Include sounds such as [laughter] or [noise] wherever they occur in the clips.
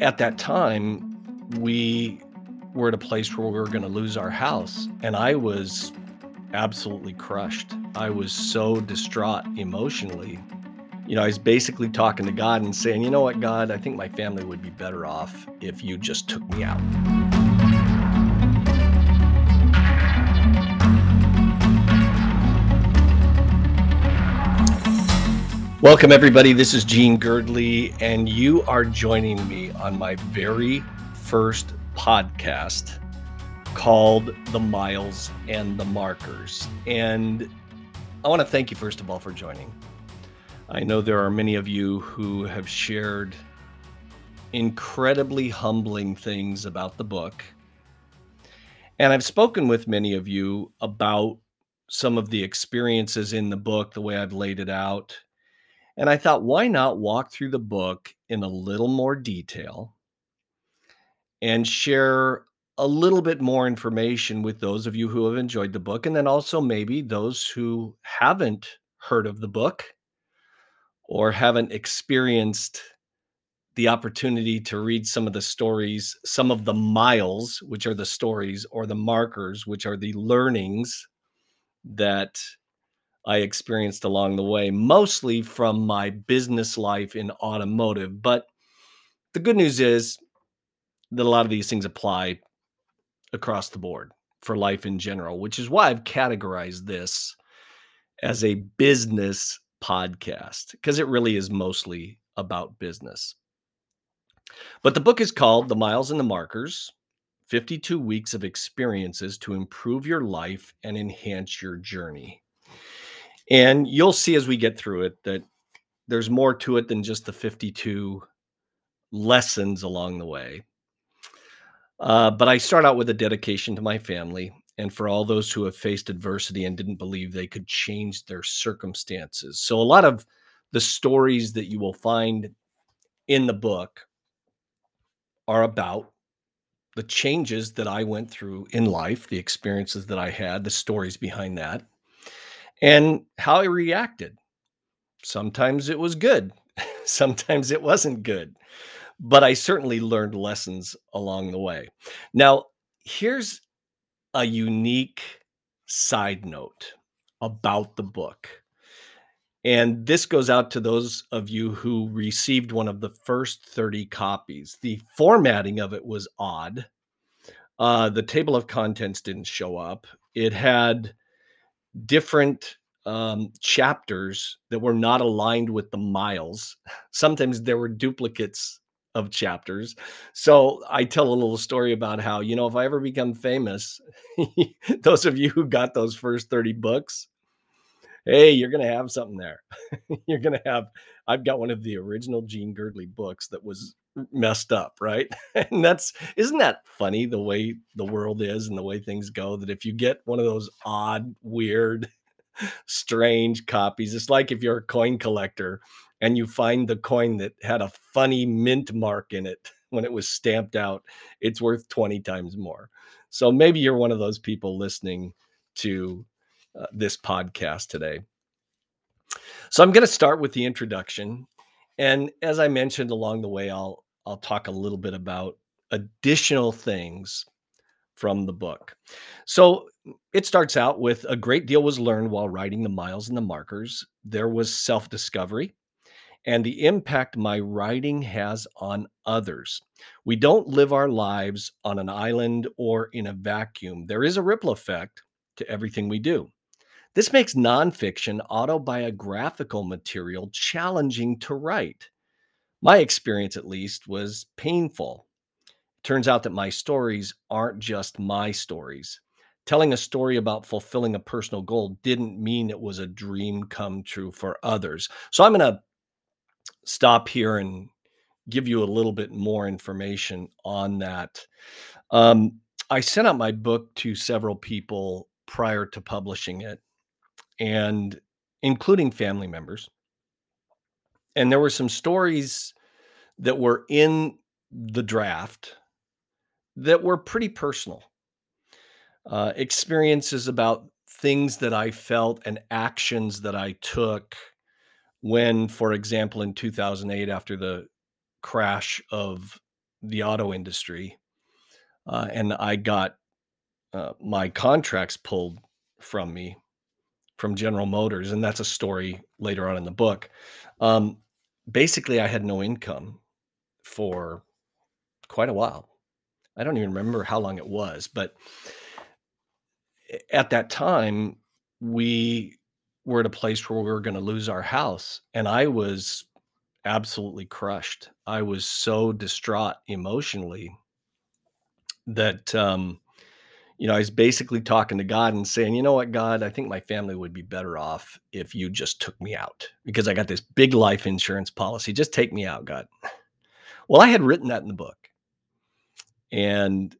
at that time, we were at a place where we were gonna lose our house, and I was absolutely crushed. I was so distraught emotionally. You know, I was basically talking to God and saying, "You know what, God? I think my family would be better off if you just took me out." Welcome, everybody. This is Gene Girdley, and you are joining me on my very first podcast called The Miles and the Markers. And I want to thank you, first of all, for joining. I know there are many of you who have shared incredibly humbling things about the book. And I've spoken with many of you about some of the experiences in the book, the way I've laid it out and I thought, why not walk through the book in a little more detail and share a little bit more information with those of you who have enjoyed the book, and then also maybe those who haven't heard of the book or haven't experienced the opportunity to read some of the stories, some of the miles, which are the stories, or the markers, which are the learnings that I experienced along the way, mostly from my business life in automotive. But the good news is that a lot of these things apply across the board for life in general, which is why I've categorized this as a business podcast, because it really is mostly about business. But the book is called The Miles and the Markers 52 Weeks of Experiences to Improve Your Life and Enhance Your Journey. And you'll see as we get through it that there's more to it than just the 52 lessons along the way. Uh, but I start out with a dedication to my family and for all those who have faced adversity and didn't believe they could change their circumstances. So, a lot of the stories that you will find in the book are about the changes that I went through in life, the experiences that I had, the stories behind that and how I reacted. Sometimes it was good, [laughs] sometimes it wasn't good, but I certainly learned lessons along the way. Now, here's a unique side note about the book. And this goes out to those of you who received one of the first 30 copies. The formatting of it was odd. Uh, the table of contents didn't show up. It had different um, chapters that were not aligned with the miles. [laughs] Sometimes there were duplicates of chapters. So I tell a little story about how, you know, if I ever become famous, [laughs] those of you who got those first 30 books, hey, you're going to have something there. [laughs] you're going to have, I've got one of the original Gene Girdley books that was messed up, right? [laughs] and that's, isn't that funny the way the world is and the way things go? That if you get one of those odd, weird, [laughs] strange copies, it's like if you're a coin collector and you find the coin that had a funny mint mark in it [laughs] when it was stamped out, it's worth 20 times more. So maybe you're one of those people listening to uh, this podcast today. So I'm going to start with the introduction. And as I mentioned along the way, I'll I'll talk a little bit about additional things from the book. So it starts out with a great deal was learned while writing the miles and the markers. There was self discovery and the impact my writing has on others. We don't live our lives on an island or in a vacuum. There is a ripple effect to everything we do. This makes nonfiction autobiographical material challenging to write. My experience, at least, was painful. Turns out that my stories aren't just my stories. Telling a story about fulfilling a personal goal didn't mean it was a dream come true for others. So I'm going to stop here and give you a little bit more information on that. Um, I sent out my book to several people prior to publishing it, and including family members. And there were some stories that were in the draft that were pretty personal. Uh, experiences about things that I felt and actions that I took when, for example, in 2008, after the crash of the auto industry, uh, and I got uh, my contracts pulled from me from General Motors, and that's a story later on in the book. Um, basically, I had no income for quite a while. I don't even remember how long it was, but at that time, we were at a place where we were going to lose our house, and I was absolutely crushed. I was so distraught emotionally that um, you know, I was basically talking to God and saying, "You know what, God, I think my family would be better off if you just took me out because I got this big life insurance policy. Just take me out, God." Well, I had written that in the book. And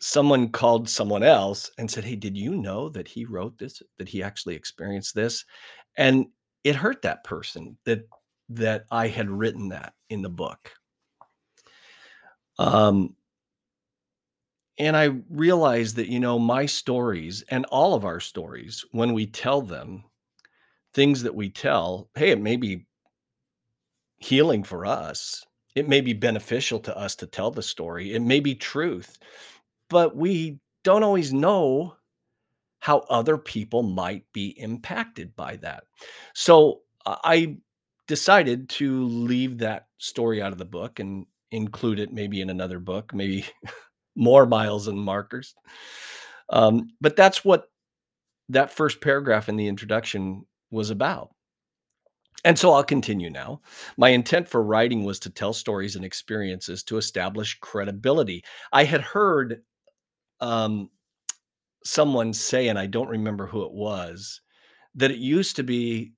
someone called someone else and said, "Hey, did you know that he wrote this? That he actually experienced this?" And it hurt that person that that I had written that in the book. Um and I realized that, you know, my stories and all of our stories, when we tell them, things that we tell, hey, it may be healing for us. It may be beneficial to us to tell the story. It may be truth, but we don't always know how other people might be impacted by that. So I decided to leave that story out of the book and include it maybe in another book, maybe [laughs] more miles and markers. Um, but that's what that first paragraph in the introduction was about. And so I'll continue now. My intent for writing was to tell stories and experiences to establish credibility. I had heard um, someone say, and I don't remember who it was, that it used to be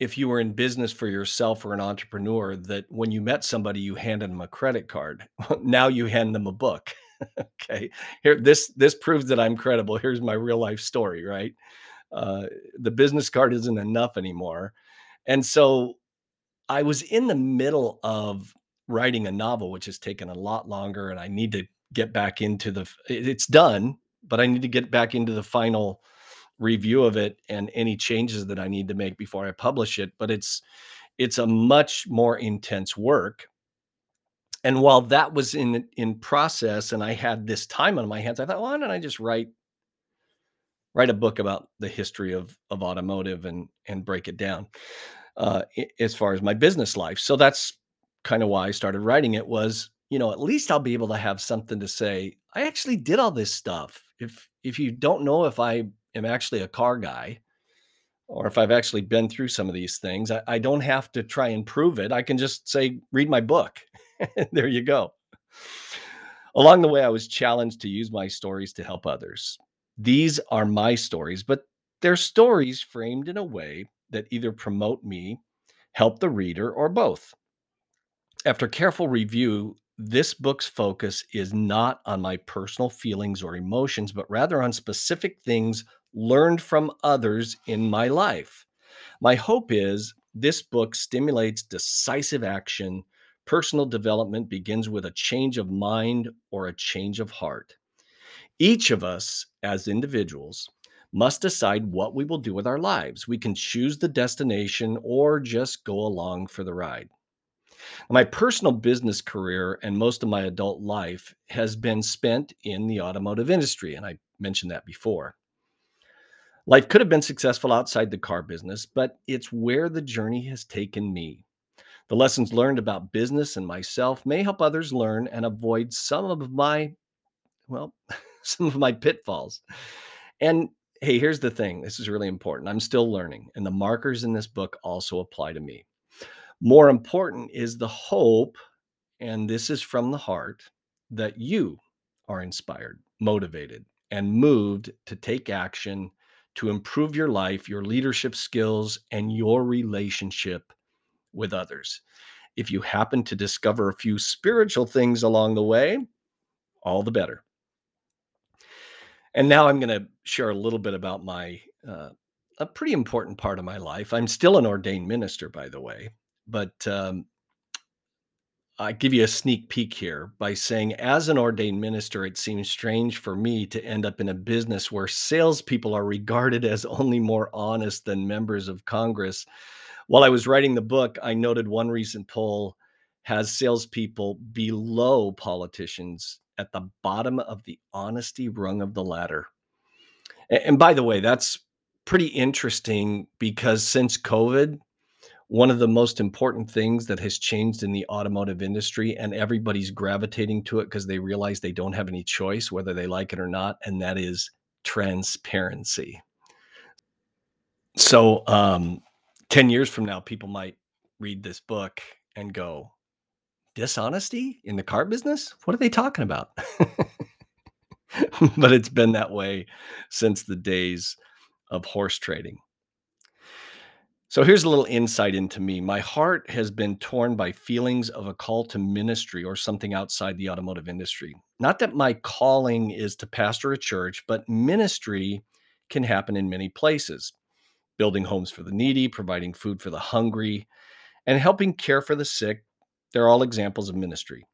if you were in business for yourself or an entrepreneur, that when you met somebody, you handed them a credit card. [laughs] now you hand them a book. [laughs] okay, here this this proves that I'm credible. Here's my real life story, right? Uh, the business card isn't enough anymore, and so I was in the middle of writing a novel, which has taken a lot longer, and I need to get back into the. It's done, but I need to get back into the final review of it and any changes that I need to make before I publish it. But it's it's a much more intense work. And while that was in in process, and I had this time on my hands, I thought, well, why don't I just write write a book about the history of of automotive and and break it down uh, as far as my business life. So that's kind of why I started writing it. Was you know at least I'll be able to have something to say. I actually did all this stuff. If if you don't know if I am actually a car guy or if I've actually been through some of these things, I, I don't have to try and prove it. I can just say, read my book. [laughs] there you go. Along the way, I was challenged to use my stories to help others. These are my stories, but they're stories framed in a way that either promote me, help the reader, or both. After careful review, this book's focus is not on my personal feelings or emotions, but rather on specific things learned from others in my life. My hope is this book stimulates decisive action. Personal development begins with a change of mind or a change of heart. Each of us, as individuals, must decide what we will do with our lives. We can choose the destination or just go along for the ride. My personal business career and most of my adult life has been spent in the automotive industry, and I mentioned that before. Life could have been successful outside the car business, but it's where the journey has taken me. The lessons learned about business and myself may help others learn and avoid some of my, well, [laughs] some of my pitfalls. And hey, here's the thing this is really important. I'm still learning, and the markers in this book also apply to me. More important is the hope, and this is from the heart, that you are inspired, motivated, and moved to take action to improve your life, your leadership skills, and your relationship with others. If you happen to discover a few spiritual things along the way, all the better. And now I'm going to share a little bit about my uh, a pretty important part of my life. I'm still an ordained minister, by the way, but um, I give you a sneak peek here by saying, as an ordained minister, it seems strange for me to end up in a business where salespeople are regarded as only more honest than members of Congress. While I was writing the book, I noted one recent poll has salespeople below politicians at the bottom of the honesty rung of the ladder. A- And by the way, that's pretty interesting because since COVID, one of the most important things that has changed in the automotive industry, and everybody's gravitating to it because they realize they don't have any choice, whether they like it or not, and that is transparency. So, um, 10 years from now, people might read this book and go, Dishonesty in the car business? What are they talking about? [laughs] but it's been that way since the days of horse trading. So here's a little insight into me. My heart has been torn by feelings of a call to ministry or something outside the automotive industry. Not that my calling is to pastor a church, but ministry can happen in many places building homes for the needy, providing food for the hungry, and helping care for the sick. They're all examples of ministry.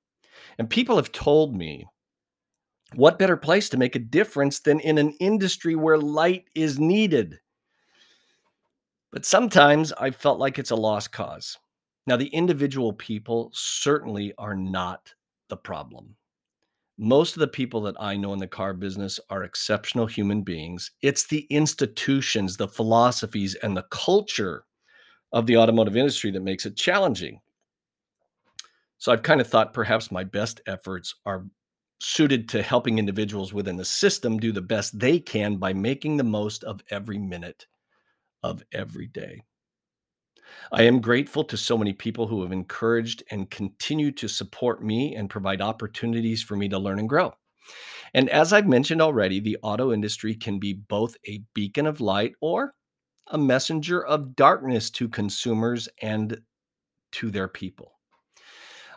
And people have told me what better place to make a difference than in an industry where light is needed? But sometimes I felt like it's a lost cause. Now, the individual people certainly are not the problem. Most of the people that I know in the car business are exceptional human beings. It's the institutions, the philosophies, and the culture of the automotive industry that makes it challenging. So I've kind of thought perhaps my best efforts are suited to helping individuals within the system do the best they can by making the most of every minute of every day. I am grateful to so many people who have encouraged and continue to support me and provide opportunities for me to learn and grow. And as I've mentioned already, the auto industry can be both a beacon of light or a messenger of darkness to consumers and to their people.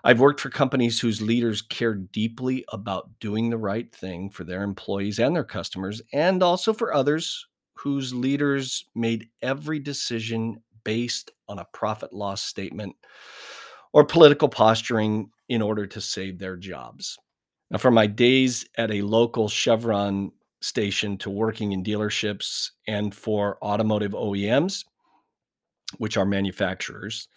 I've worked for companies whose leaders care deeply about doing the right thing for their employees and their customers, and also for others whose leaders made every decision based on a profit loss statement or political posturing in order to save their jobs. Now, from my days at a local Chevron station to working in dealerships and for automotive OEMs, which are manufacturers,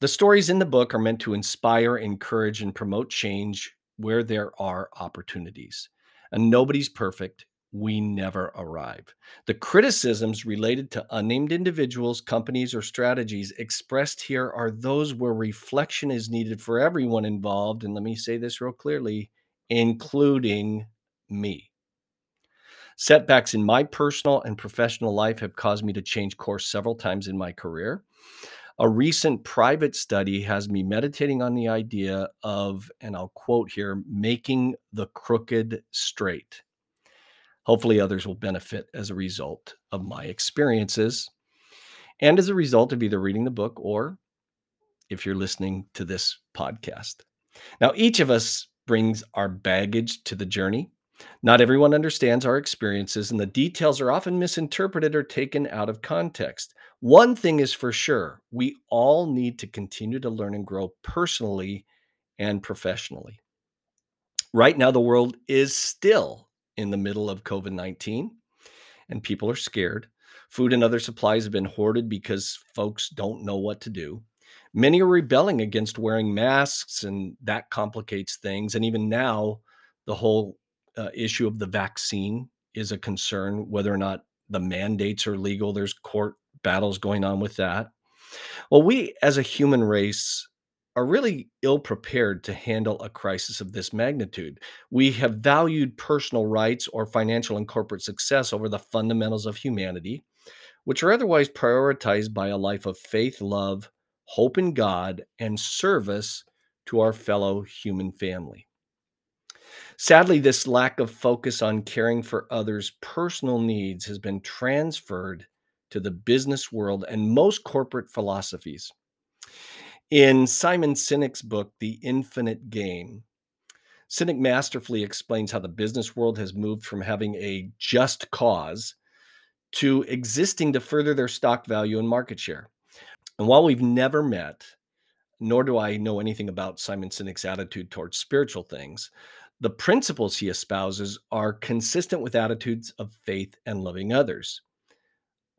the stories in the book are meant to inspire, encourage, and promote change where there are opportunities. And nobody's perfect. We never arrive. The criticisms related to unnamed individuals, companies, or strategies expressed here are those where reflection is needed for everyone involved. And let me say this real clearly, including me. Setbacks in my personal and professional life have caused me to change course several times in my career. A recent private study has me meditating on the idea of, and I'll quote here, making the crooked straight. Hopefully, others will benefit as a result of my experiences and as a result of either reading the book or if you're listening to this podcast. Now, each of us brings our baggage to the journey. Not everyone understands our experiences, and the details are often misinterpreted or taken out of context. One thing is for sure we all need to continue to learn and grow personally and professionally. Right now, the world is still in the middle of COVID 19, and people are scared. Food and other supplies have been hoarded because folks don't know what to do. Many are rebelling against wearing masks, and that complicates things. And even now, the whole uh, issue of the vaccine is a concern, whether or not the mandates are legal. There's court battles going on with that. Well, we as a human race are really ill prepared to handle a crisis of this magnitude. We have valued personal rights or financial and corporate success over the fundamentals of humanity, which are otherwise prioritized by a life of faith, love, hope in God, and service to our fellow human family. Sadly, this lack of focus on caring for others' personal needs has been transferred to the business world and most corporate philosophies. In Simon Sinek's book, The Infinite Game, Sinek masterfully explains how the business world has moved from having a just cause to existing to further their stock value and market share. And while we've never met, nor do I know anything about Simon Sinek's attitude towards spiritual things, the principles he espouses are consistent with attitudes of faith and loving others.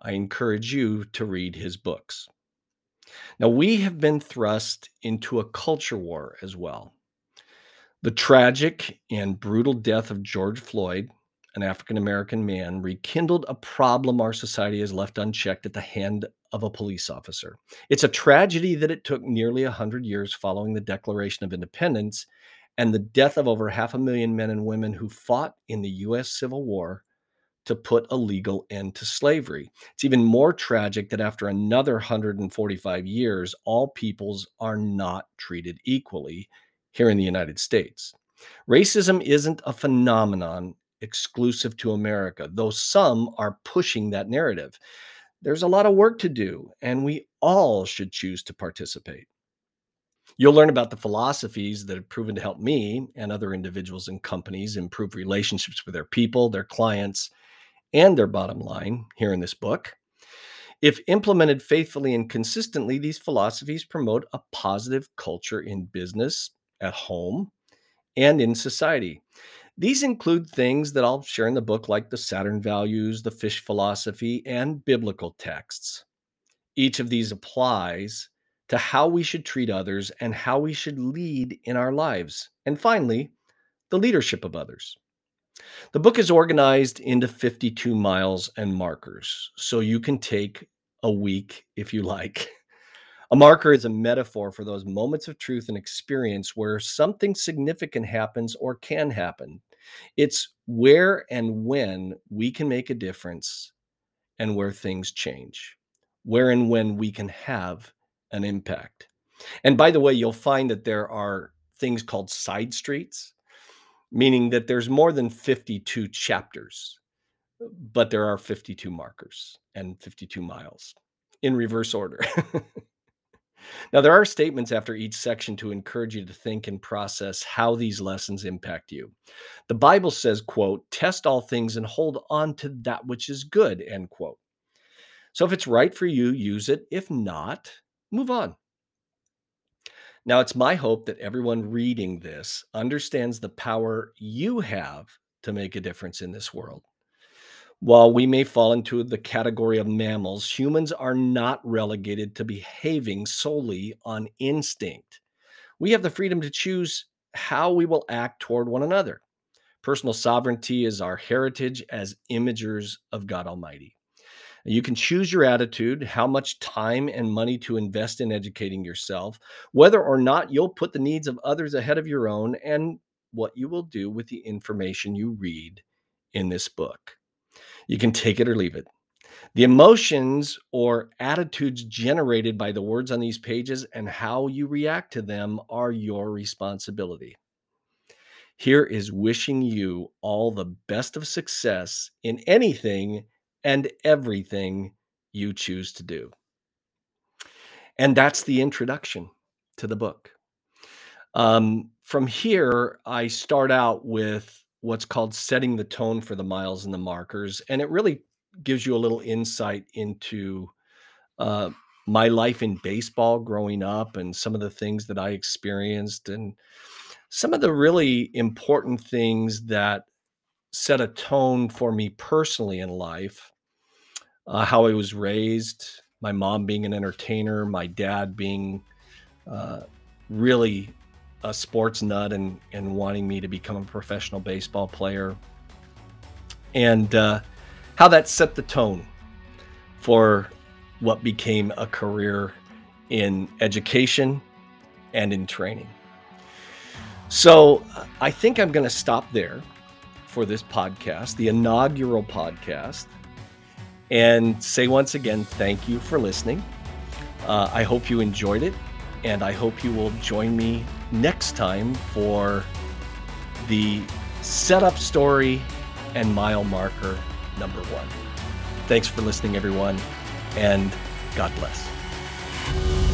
I encourage you to read his books. Now, we have been thrust into a culture war as well. The tragic and brutal death of George Floyd, an African American man, rekindled a problem our society has left unchecked at the hand of a police officer. It's a tragedy that it took nearly 100 years following the Declaration of Independence and the death of over half a million men and women who fought in the U.S. Civil War to put a legal end to slavery. It's even more tragic that after another 145 years, all peoples are not treated equally here in the United States. Racism isn't a phenomenon exclusive to America, though some are pushing that narrative. There's a lot of work to do, and we all should choose to participate. You'll learn about the philosophies that have proven to help me and other individuals and companies improve relationships with their people, their clients, and their bottom line here in this book. If implemented faithfully and consistently, these philosophies promote a positive culture in business, at home, and in society. These include things that I'll share in the book, like the Saturn values, the fish philosophy, and biblical texts. Each of these applies to how we should treat others and how we should lead in our lives. And finally, the leadership of others. The book is organized into 52 miles and markers, so you can take a week if you like. A marker is a metaphor for those moments of truth and experience where something significant happens or can happen. It's where and when we can make a difference and where things change, where and when we can have an impact. And by the way, you'll find that there are things called side streets, meaning that there's more than 52 chapters, but there are 52 markers and 52 miles in reverse order. [laughs] now, there are statements after each section to encourage you to think and process how these lessons impact you. The Bible says, quote, test all things and hold on to that which is good, end quote. So if it's right for you, use it. If not, move on. Now, it's my hope that everyone reading this understands the power you have to make a difference in this world. While we may fall into the category of mammals, humans are not relegated to behaving solely on instinct. We have the freedom to choose how we will act toward one another. Personal sovereignty is our heritage as imagers of God Almighty. You can choose your attitude, how much time and money to invest in educating yourself, whether or not you'll put the needs of others ahead of your own, and what you will do with the information you read in this book. You can take it or leave it. The emotions or attitudes generated by the words on these pages and how you react to them are your responsibility. Here is wishing you all the best of success in anything and everything you choose to do. And that's the introduction to the book. Um, from here, I start out with what's called setting the tone for the miles and the markers. And it really gives you a little insight into uh, my life in baseball growing up and some of the things that I experienced and some of the really important things that set a tone for me personally in life uh, how I was raised, my mom being an entertainer, my dad being uh, really a sports nut and, and wanting me to become a professional baseball player, and uh, how that set the tone for what became a career in education and in training. So I think I'm going to stop there for this podcast, the inaugural podcast and say once again, thank you for listening. Uh, I hope you enjoyed it, and I hope you will join me next time for the setup story and mile marker number one. Thanks for listening, everyone, and God bless.